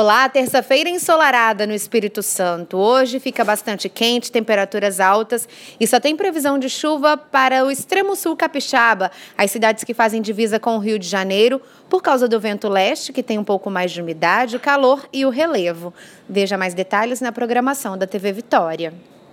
Olá, terça-feira ensolarada no Espírito Santo. Hoje fica bastante quente, temperaturas altas e só tem previsão de chuva para o extremo sul capixaba, as cidades que fazem divisa com o Rio de Janeiro, por causa do vento leste, que tem um pouco mais de umidade, o calor e o relevo. Veja mais detalhes na programação da TV Vitória.